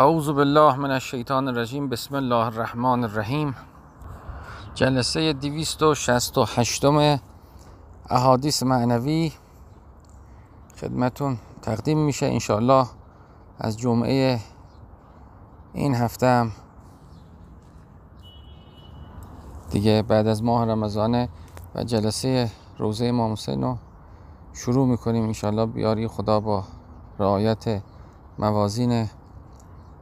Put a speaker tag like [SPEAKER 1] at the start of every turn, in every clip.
[SPEAKER 1] اعوذ بالله من الشیطان الرجیم. بسم الله الرحمن الرحیم. جلسه 268 احادیث معنوی خدمتون تقدیم میشه انشاءالله از جمعه این هفته هم. دیگه بعد از ماه رمضان و جلسه روزه امام حسین رو شروع می‌کنیم. انشاءالله بیاری خدا با رعایت موازین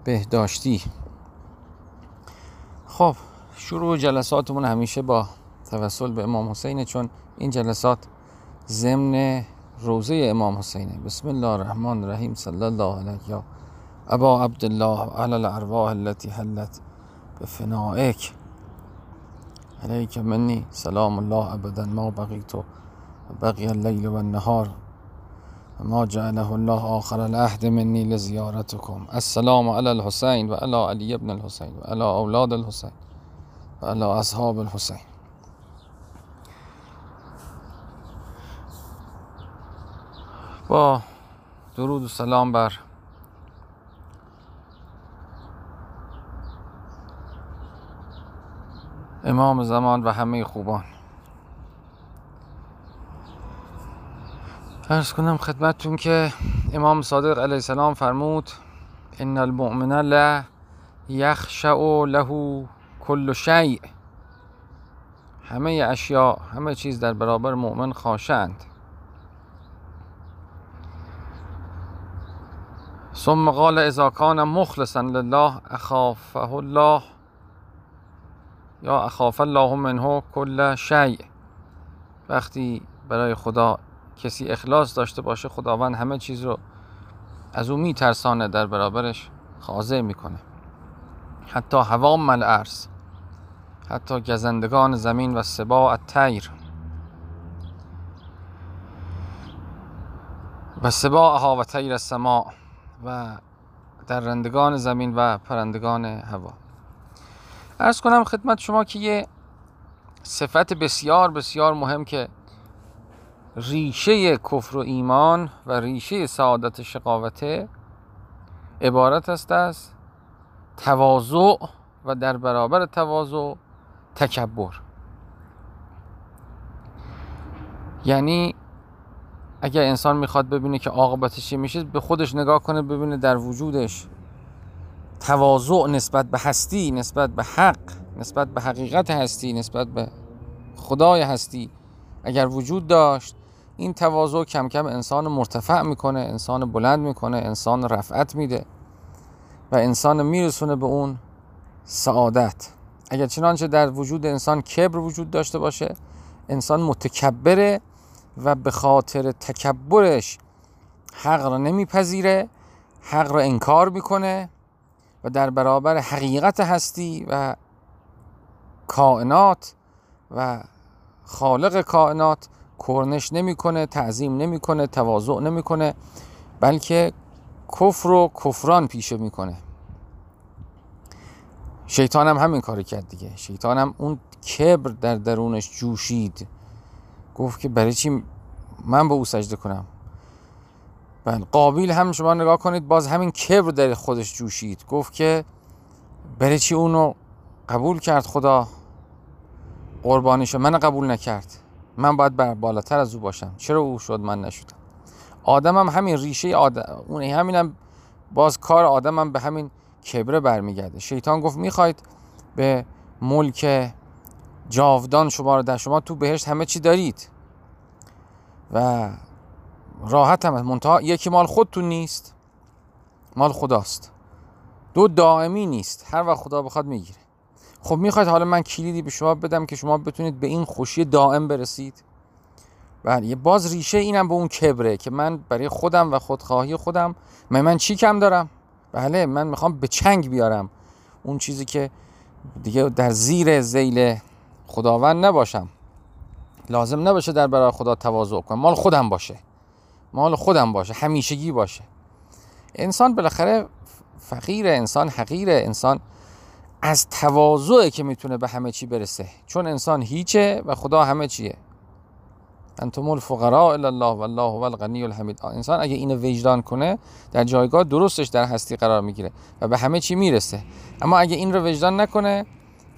[SPEAKER 1] بهداشتی. خب شروع جلساتمون همیشه با توسل به امام حسین چون این جلسات ضمن روزه امام حسینه. بسم الله الرحمن الرحیم صلی الله علیه یا ابا عبدالله علی الارواح التي حلت بفنائک. علیک منی سلام الله ابدا ما بقیت بقی اللیل و النهار. ما جعله الله آخر العهد مني لزيارتكم السلام على الحسين وعلى علي بن الحسين وعلى أولاد الحسين وعلى أصحاب الحسين با درود و سلام بر امام زمان و همه خوبان. ارز کنم خدمتتون که امام صادق علیه السلام فرمود ان المؤمن لا یخشع له کل شیء. همه اشیاء همه چیز در برابر مؤمن خاشند ثم قال اذا کان مخلصا لله اخافه الله یا اخاف الله منه کل شیء. وقتی برای خدا کسی اخلاص داشته باشه خداوند همه چیز رو از او میترسانه در برابرش خاضع می‌کنه. حتی هوام الارض حتی گزندگان زمین و سباع الطیر و سباعها و طیر السماء و درندگان زمین و پرندگان هوا. ارز کنم خدمت شما که یه صفت بسیار بسیار مهم که ریشه کفر و ایمان و ریشه سعادت شقاوته عبارت است از تواضع و در برابر تواضع تکبر. یعنی اگر انسان می‌خواد ببینه که عاقبتش چی میشه به خودش نگاه کنه ببینه در وجودش تواضع نسبت به هستی نسبت به حق نسبت به حقیقت هستی نسبت به خدای هستی اگر وجود داشت این تواضع کم کم انسان مرتفع می‌کنه انسان بلند می‌کنه انسان رفعت میده و انسان میرسونه به اون سعادت. اگر چنانچه در وجود انسان کبر وجود داشته باشه انسان متکبره و به خاطر تکبرش حق را نمیپذیره حق را انکار می‌کنه و در برابر حقیقت هستی و کائنات و خالق کائنات کرنش نمی‌کنه تعظیم نمی‌کنه تواضع نمی‌کنه بلکه کفر و کفران پیشه می‌کنه. شیطان هم همین کاری کرد دیگه. شیطان هم اون کبر در درونش جوشید. گفت که برای چی من به او سجده کنم؟ بله قابیل هم شما نگاه کنید باز همین کبر در خودش جوشید. گفت که برای چی اونو قبول کرد خدا؟ قربانیشو من قبول نکرد. من باید بر بالاتر از او باشم. چرا او شد من نشدم آدم هم همین ریشه آدم اون همین هم باز کار آدم هم به همین کبره برمیگرده. شیطان گفت می‌خواید به ملک جاودان شما رو در شما تو بهشت همه چی دارید؟ و راحت هم منتها یکی مال خودتون نیست. مال خداست. دو دائمی نیست. هر وقت خدا بخواد می‌گیره. خب می‌خواید حالا من کلیدی به شما بدم که شما بتونید به این خوشی دائم برسید. بله باز ریشه اینم به اون کبره که من برای خودم و خودخواهی خودم من من چی کم دارم؟ بله من می‌خوام به چنگ بیارم. اون چیزی که دیگه در زیر زیل خداوند نباشم. لازم نباشه در برای خدا تواضع کنم. مال خودم باشه. مال خودم باشه. همیشگی باشه. انسان بالاخره فقیر انسان حقیر انسان از تواضعه که می‌تونه به همه چی برسه. چون انسان هیچه و خدا همه چیه. انتم الفقراء الا الله والله هو الغنی الحمید. انسان اگه اینو وجدان کنه در جایگاه درستش در هستی قرار می‌گیره و به همه چی می‌رسه. اما اگه این رو وجدان نکنه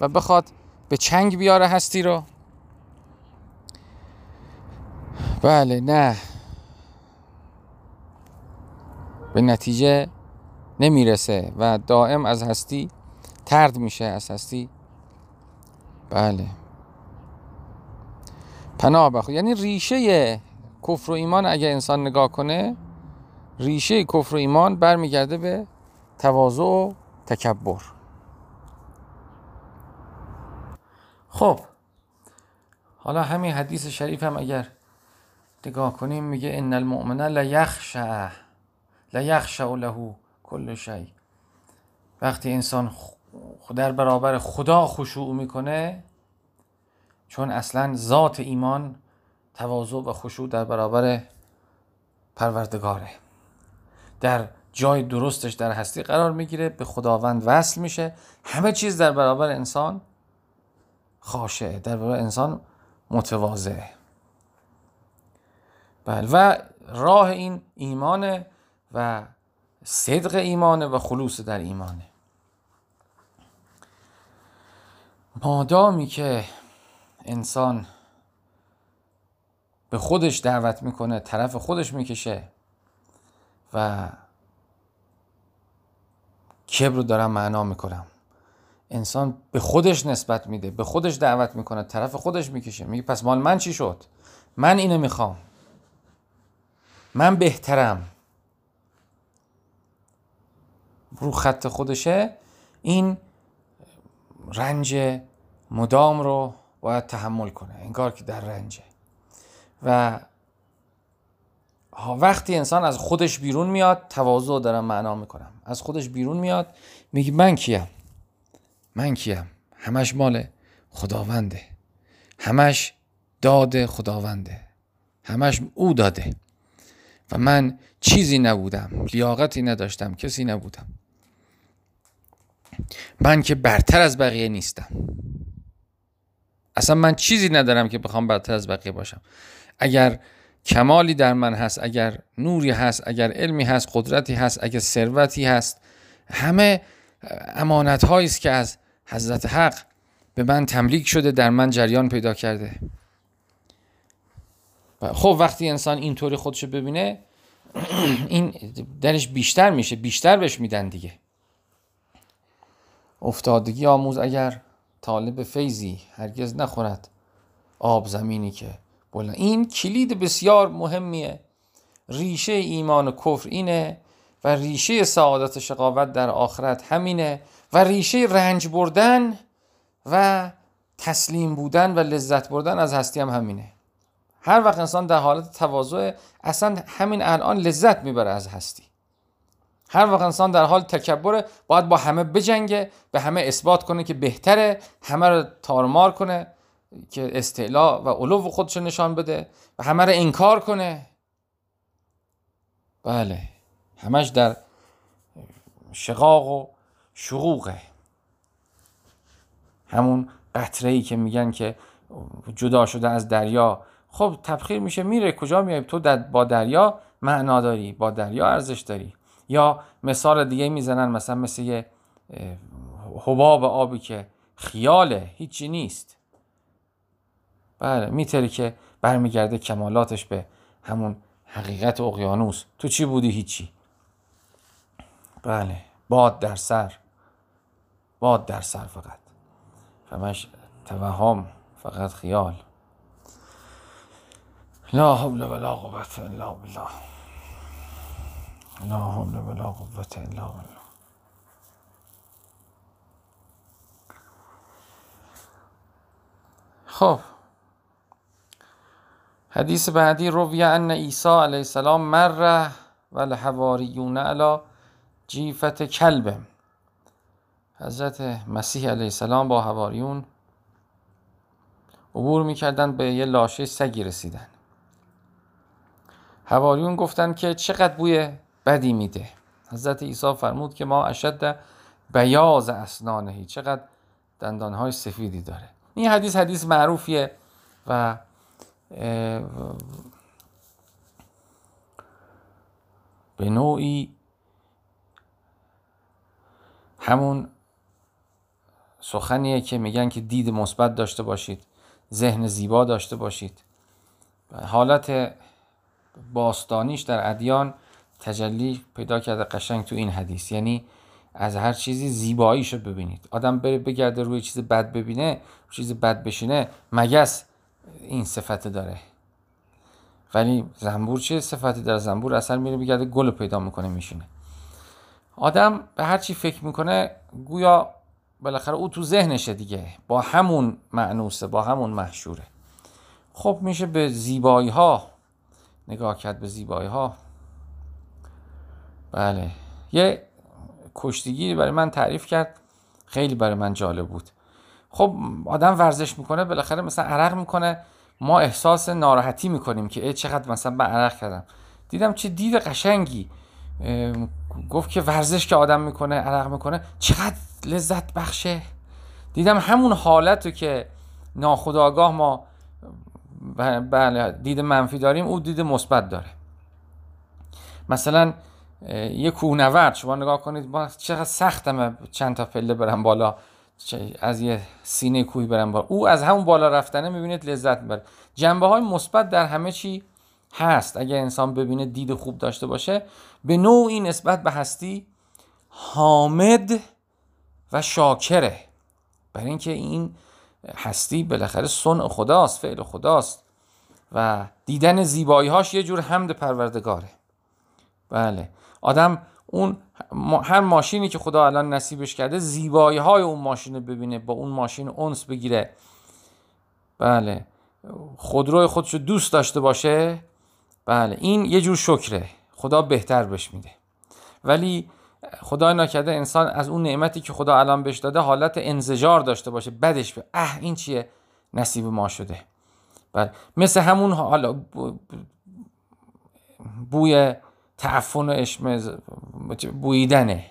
[SPEAKER 1] و بخواد به چنگ بیاره هستی رو بله نه. به نتیجه نمی‌رسه و دائم از هستی ترد میشه از هستی؟ بله. پناه بخو. یعنی ریشه کفر و ایمان اگه انسان نگاه کنه ریشه کفر و ایمان برمیگرده به تواضع و تکبر. خب حالا همین حدیث شریف هم اگر نگاه کنیم میگه ان المؤمن لا یخشع لا یخشع له کل شی. وقتی انسان در برابر خدا خشوع می‌کنه چون اصلا ذات ایمان تواضع و خشوع در برابر پروردگاره. در جای درستش در هستی قرار می‌گیره به خداوند وصل میشه. همه چیز در برابر انسان خاشه در برابر انسان متواضعه بله و راه این ایمانه و صدق ایمانه و خلوص در ایمانه. مادامی که انسان به خودش دعوت می‌کنه طرف خودش می‌کشه و کبر رو دارم معنا می‌کنم. انسان به خودش نسبت میده به خودش دعوت می‌کنه طرف خودش می‌کشه. میگه پس مال من چی شد؟ من اینو می‌خوام. من بهترم. رو خط خودشه. این رنج مدام رو باید تحمل کنه انگار که در رنجه. و وقتی انسان از خودش بیرون میاد تواضع دارم معنا می‌کنم. از خودش بیرون میاد میگه من کیم؟ من کیم؟ همش مال خداونده. همش داد خداونده. همش او داده. و من چیزی نبودم لیاقتی نداشتم کسی نبودم. من که برتر از بقیه نیستم. اصلا من چیزی ندارم که بخوام برتر از بقیه باشم. اگر کمالی در من هست اگر نوری هست اگر علمی هست قدرتی هست اگر ثروتی هست همه امانت هایی است که از حضرت حق به من تملیک شده در من جریان پیدا کرده. خب وقتی انسان اینطوری خودشو ببینه این درش بیشتر میشه بیشتر بهش میدن دیگه. افتادگی آموز اگر طالب فیضی هرگز نخورد. آب زمینی که بلند این کلید بسیار مهمیه. ریشه ایمان و کفر اینه و ریشه سعادت شقاوت در آخرت همینه و ریشه رنج بردن و تسلیم بودن و لذت بردن از هستی هم همینه. هر وقت انسان در حالت تواضع اصلا همین الان لذت می‌بره از هستی. هر وقت انسان در حال تکبره باید با همه بجنگه به همه اثبات کنه که بهتره همه رو تارمار کنه که استعلا و علو خودش نشان بده و همه رو انکار کنه. بله همش در شقاق و شقوقه. همون قطره ای که میگن که جدا شده از دریا. خب تبخیر میشه میره کجا میای؟ تو با دریا معنا داری با دریا ارزش داری. یا مثال دیگه می‌زنن مثلا مثل یه حباب آبی که خیاله هیچی نیست. بله میتری که برمیگرده کمالاتش به همون حقیقت اقیانوس. تو چی بودی هیچی؟ بله باد در سر. باد در سر فقط. فمش توهم فقط خیال. لا حول ولا قوة الا بالله. لا حول ولا قوة الا بالله. خب. حدیث بعدی روی ان عیسی علیه السلام مر و الحواریون علی جیفت کلب. حضرت مسیح علیه السلام با حواریون عبور می‌کردن به یه لاشه سگی رسیدن. حواریون گفتن که چقدر بوی بدی میده. حضرت عیسی فرمود که ما اشد بیاز اسنانهی چقدر دندانهای سفیدی داره. این حدیث حدیث معروفیه و به نوعی همون سخنیه که میگن که دید مثبت داشته باشید ذهن زیبا داشته باشید. حالت باستانیش در ادیان تجلی پیدا کرده قشنگ تو این حدیث. یعنی از هر چیزی زیباییشو ببینید. آدم بره بگرده روی چیز بد ببینه چیز بد بشینه مگس این صفت داره. ولی زنبور چه صفتی داره؟ زنبور اصلا میره بگرده گل پیدا می‌کنه میشینه. آدم به هر چی فکر می‌کنه گویا بالاخره او تو ذهنشه دیگه. با همون معنوسه با همون محشوره. خب میشه به زیبایی ها نگاه کرد به زیبایی ها بله. یه کشتیگیری برای من تعریف کرد. خیلی برای من جالب بود. خب آدم ورزش می‌کنه بالاخره مثلا عرق می‌کنه. ما احساس ناراحتی می‌کنیم که ای چقدر مثلا من عرق کردم. دیدم چه دید قشنگی. گفت که ورزش که آدم می‌کنه عرق می‌کنه چقدر لذت بخشه. دیدم همون حالت رو که ناخداگاه ما بله دید منفی داریم او دید مثبت داره. مثلا یه کوهنورد. شما نگاه کنید ما چقدر سختمه چند تا پله برم بالا. از یه سینه کوهی برم بالا. او از همون بالا رفتنه می‌بینید لذت می‌بره. جنبه های مثبت در همه چی هست. اگر انسان ببینه دید خوب داشته باشه به نوعی نسبت به هستی حامد و شاکره. برای اینکه این هستی بالاخره صنع خداست فعل خداست و دیدن زیبایی هاش یه جور حمد پروردگاره. بله. آدم اون هر ماشینی که خدا الان نصیبش کرده زیبایی های اون ماشین رو ببینه با اون ماشین اونس بگیره. بله. خودروی خودشو دوست داشته باشه. بله. این یه جور شکره. خدا بهتر بهش میده. ولی خدا نکرده انسان از اون نعمتی که خدا الان بهش داده حالت انزجار داشته باشه. بدش به اه این چیه؟ نصیب ما شده. بله. مثل همون حالا بوی تعفن و اشمز بویدنه.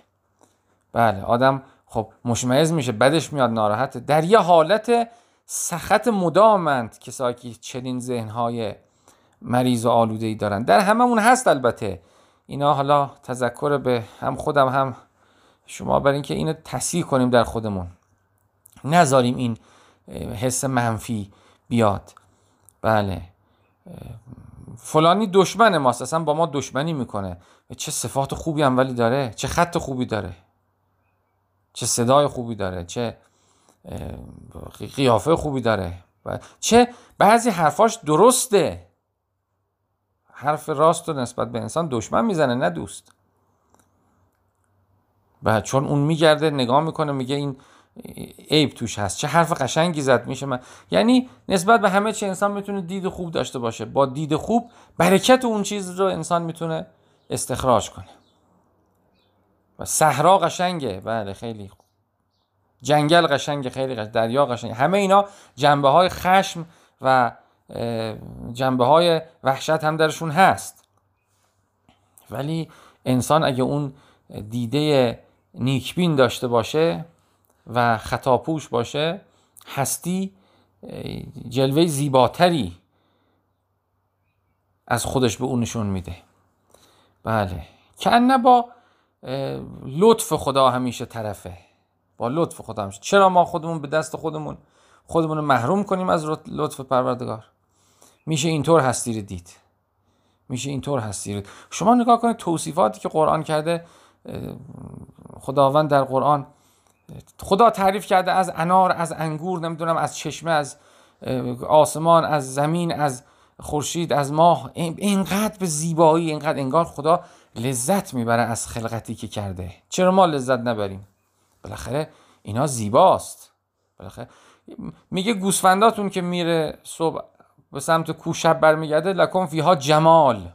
[SPEAKER 1] بله آدم خب مشمعز میشه بدش میاد ناراحت. در یه حالت سخت مدامند کسایی که چنین ذهنهای مریض و آلوده ای دارن. در هممون هست البته. اینا حالا تذکر به هم خودم هم شما برای اینکه اینو تصحیح کنیم در خودمون. نذاریم این حس منفی بیاد. بله فلانی دشمن ماست اصلا با ما دشمنی می‌کنه. چه صفات خوبی هم ولی داره چه خط خوبی داره چه صدای خوبی داره چه قیافه خوبی داره. چه بعضی حرفاش درسته. حرف راست و نسبت به انسان دشمن می‌زنه نه دوست. و چون اون میگرده نگاه می‌کنه میگه این عیب توش هست. چه حرف قشنگی زد میشه. من یعنی نسبت به همه چی انسان می‌تونه دید خوب داشته باشه. با دید خوب برکت اون چیز رو انسان می‌تونه استخراج کنه. و صحرا قشنگه. بله خیلی خوب. جنگل قشنگه خیلی قشنگ دریا قشنگه. همه اینا جنبه های خشم و جنبه های وحشت هم درشون هست. ولی انسان اگه اون دیده نیکبین داشته باشه و خطاپوش باشه هستی جلوه زیباتری از خودش به اون نشون میده. بله. کنه با لطف خدا همیشه طرفه. با لطف خدا همیشه. چرا ما خودمون به دست خودمون خودمون رو محروم کنیم از لطف پروردگار؟ میشه اینطور هستی رو دید. میشه اینطور هستی رو شما نگاه کنید توصیفاتی که قرآن کرده خداوند در قرآن خدا تعریف کرده از انار از انگور نمی‌دونم از چشمه از آسمان از زمین از خورشید از ماه. اینقدر به زیبایی اینقدر انگار خدا لذت می‌بره از خلقتی که کرده. چرا ما لذت نبریم؟ بالاخره اینا زیباست. بالاخره میگه گوسفنداتون که میره صبح به سمت کو شب برمیگرده لکن فیها جمال.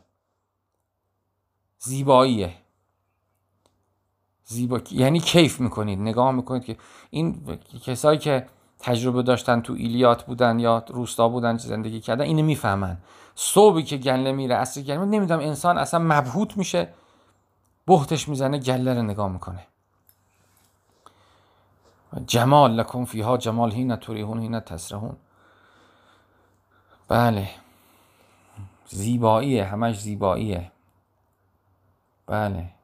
[SPEAKER 1] زیباییه. زیبا یعنی کیف می‌کنید نگاه می‌کنید که این کسایی که تجربه داشتن تو ایلیات بودن یا روستا بودن زندگی کردن اینو می‌فهمن. صبحی که گله میره اصر گله نمی‌دونم انسان اصلا مبهوت میشه بهتش می‌زنه گله رو نگاه می‌کنه. جمال لکن فیها جمال هین توریهون هین تسرهون بله. زیباییه همش زیباییه. بله.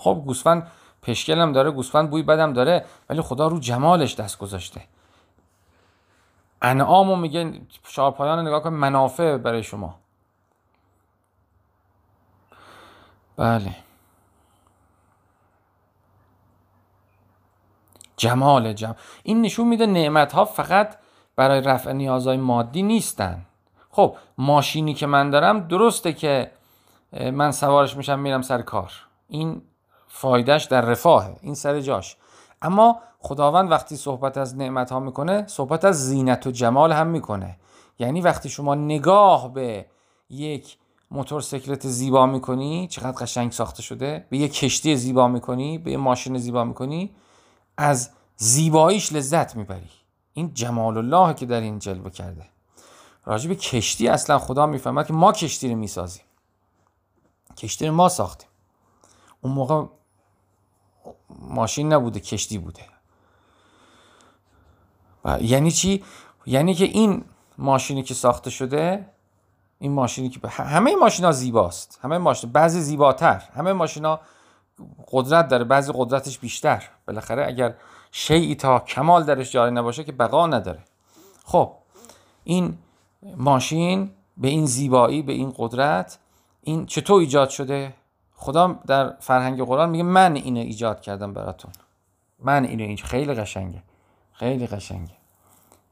[SPEAKER 1] خب گوسفند پشکلم داره گوسفند بوی بدم داره ولی خدا رو جمالش دست گذاشته. انعامو میگه شارپایان نگاه کن منافع برای شما. بله. جمال جمال این نشون میده نعمت ها فقط برای رفع نیازهای مادی نیستن. خب ماشینی که من دارم درسته که من سوارش میشم میرم سر کار. این فایدهش در رفاهه. این سر جاش. اما خداوند وقتی صحبت از نعمت ها می‌کنه صحبت از زینت و جمال هم می‌کنه. یعنی وقتی شما نگاه به یک موتورسیکلت زیبا می‌کنی چقدر قشنگ ساخته شده به یک کشتی زیبا می‌کنی به یک ماشین زیبا می‌کنی از زیباییش لذت می‌بری. این جمال الله که در این جلوه کرده. راجع به کشتی اصلا خدا می‌فهمد که ما کشتی رو می‌سازیم. کشتی رو ما ساختیم. اون موقع ماشین نبوده کشتی بوده. و یعنی چی؟ یعنی که این ماشینی که ساخته شده این ماشینی که همه ماشینا زیباست. همه ماشین بعضی زیباتر. همه ماشینا قدرت داره بعضی قدرتش بیشتر. بالاخره اگر شیعی تا کمال درش جاری نباشه که بقا نداره. خب این ماشین به این زیبایی به این قدرت این چطور ایجاد شده؟ خدا در فرهنگ قرآن میگه من اینو ایجاد کردم براتون. من اینو اینج خیلی قشنگه. خیلی قشنگه.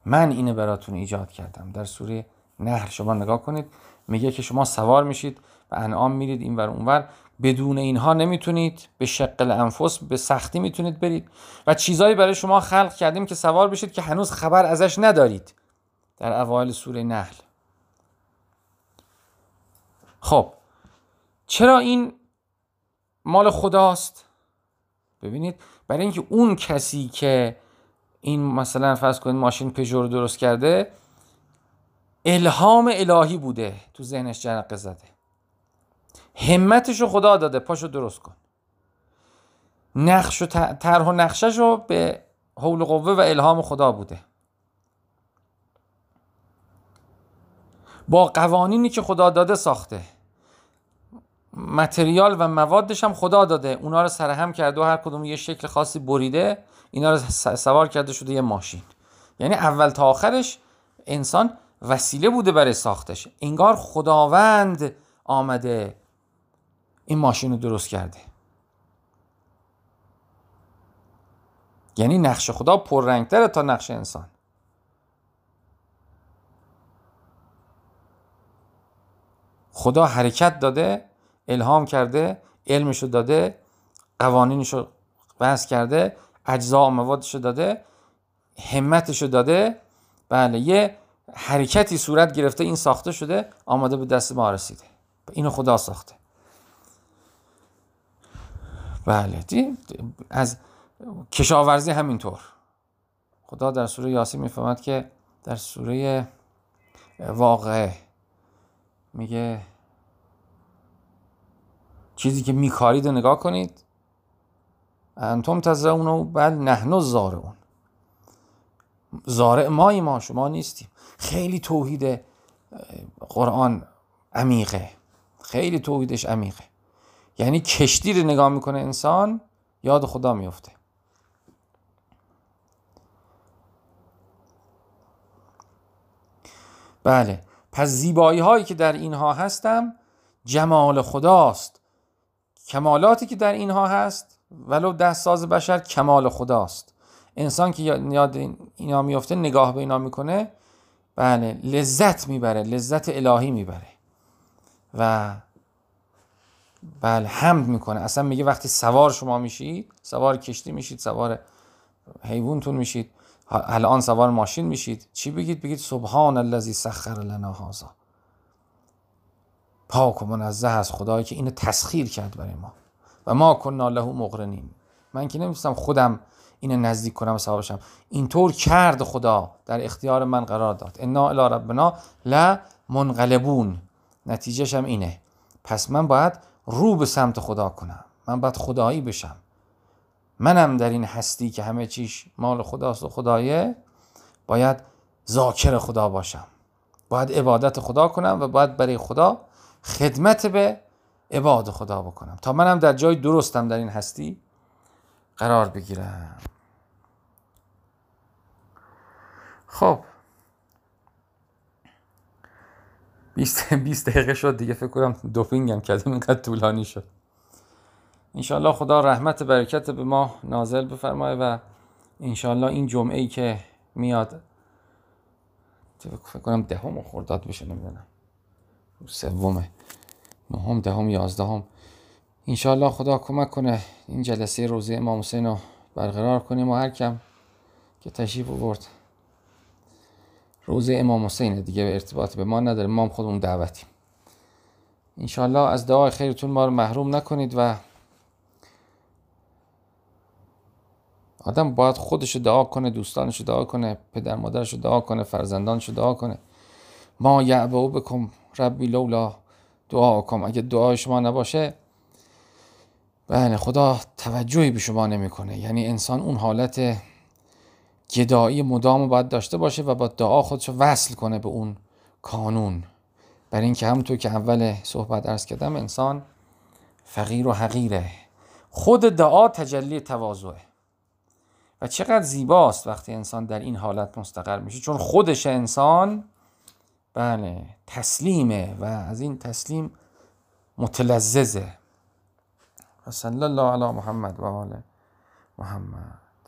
[SPEAKER 1] من اینو براتون ایجاد کردم. در سوره نهر شما نگاه کنید. میگه که شما سوار میشید و انعام میرید این ور اونور بدون اینها نمی‌تونید. به شقل انفس به سختی می‌تونید برید. و چیزایی برای شما خلق کردیم که سوار بشید که هنوز خبر ازش ندارید. در اوایل سوره نحل. خب. چرا این مال خداست. ببینید برای اینکه اون کسی که این مثلا فرض کنید ماشین پژو رو درست کرده الهام الهی بوده تو ذهنش جرقه زده. همتش رو خدا داده پاشو درست کن. نقش و طرح و نقشش رو به حول قوه و الهام خدا بوده. با قوانینی که خدا داده ساخته. متریال و موادش هم خدا داده. اونا رو سرهم کرده و هر کدوم یه شکل خاصی بریده اینا رو سوار کرده شده یه ماشین. یعنی اول تا آخرش انسان وسیله بوده برای ساختش. انگار خداوند آمده این ماشین رو درست کرده. یعنی نقش خدا پررنگتره تا نقش انسان. خدا حرکت داده الهام کرده علمشو داده قوانینشو بحث کرده اجزا و موادشو داده همتشو داده. بله یه حرکتی صورت گرفته این ساخته شده آماده به دست ما رسیده. اینو خدا ساخته. بله از کشاورزی همینطور. خدا در سوره یاسین می‌فهمد که در سوره واقعه میگه چیزی که میکارید رو نگاه کنید. انتم تزرعون بل نحن زارعون زارع مایی ما شما نیستیم. خیلی توحید قرآن عمیقه. خیلی توحیدش عمیقه. یعنی کشتی رو نگاه می‌کنه انسان یاد خدا میفته بله. پس زیبایی هایی که در اینها هستم جمال خداست. کمالاتی که در اینها هست ولو ده ساز بشر کمال خداست. انسان که یاد اینا میفته نگاه به اینا می‌کنه بله لذت می‌بره لذت الهی می‌بره. و بله حمد می‌کنه. اصلا میگه وقتی سوار شما میشید سوار کشتی میشید سوار حیوانتون میشید الان سوار ماشین میشید چی بگید؟ بگید سبحان الذی سخر لنا هذا. پاک و منزه از خدایی که اینو تسخیر کرد برای ما. و ما کنا له مقرنین. من که نمیستم خودم اینو نزدیک کنم و ثوابشم اینطور کرد خدا. در اختیار من قرار داد. انا الی ربنا لا منقلبون نتیجهش هم اینه. پس من باید رو به سمت خدا کنم. من باید خدایی بشم. منم در این هستی که همه چیش مال خداست و خدایه باید ذاکر خدا باشم. باید عبادت خدا کنم و باید برای خدا خدمت به عباد خدا بکنم. تا منم در جای درستم در این هستی قرار بگیرم. خب. 20 20 دقیقه شد دیگه فکر کنم دوپینگم کردم اینقدر طولانی شد. انشالله خدا رحمت برکت به ما نازل بفرمایه و انشالله این جمعه ای که میاد فکر کنم دهم خرداد بشه نمی‌دونم. سومه نهم دهم یازدهم. انشالله خدا کمک کنه این جلسه روزه امام حسین رو برقرار کنیم و هر کم که تشریف آورد. روزه امام حسین دیگه به ارتباط به ما نداره ما هم خودمون دعوتیم. انشالله از دعای خیرتون ما رو محروم نکنید و آدم باید خودش دعا کنه دوستانش دعا کنه پدر مادرش دعا کنه فرزندانش دعا کنه. ما یعبو بکن ربی لولا دعا کن. اگه دعای شما نباشه بله خدا توجهی به شما نمی‌کنه. یعنی انسان اون حالت گدایی مدام باید داشته باشه و با دعا خودش وصل کنه به اون کانون. برای اینکه همونطور که اول صحبت ارز کردم انسان فقیر و حقیره. خود دعا تجلی تواضعه. و چقدر زیباست وقتی انسان در این حالت مستقر میشه. چون خودش انسان بله تسلیمه و از این تسلیم متلذذه. و صلی الله علی محمد و آل محمد.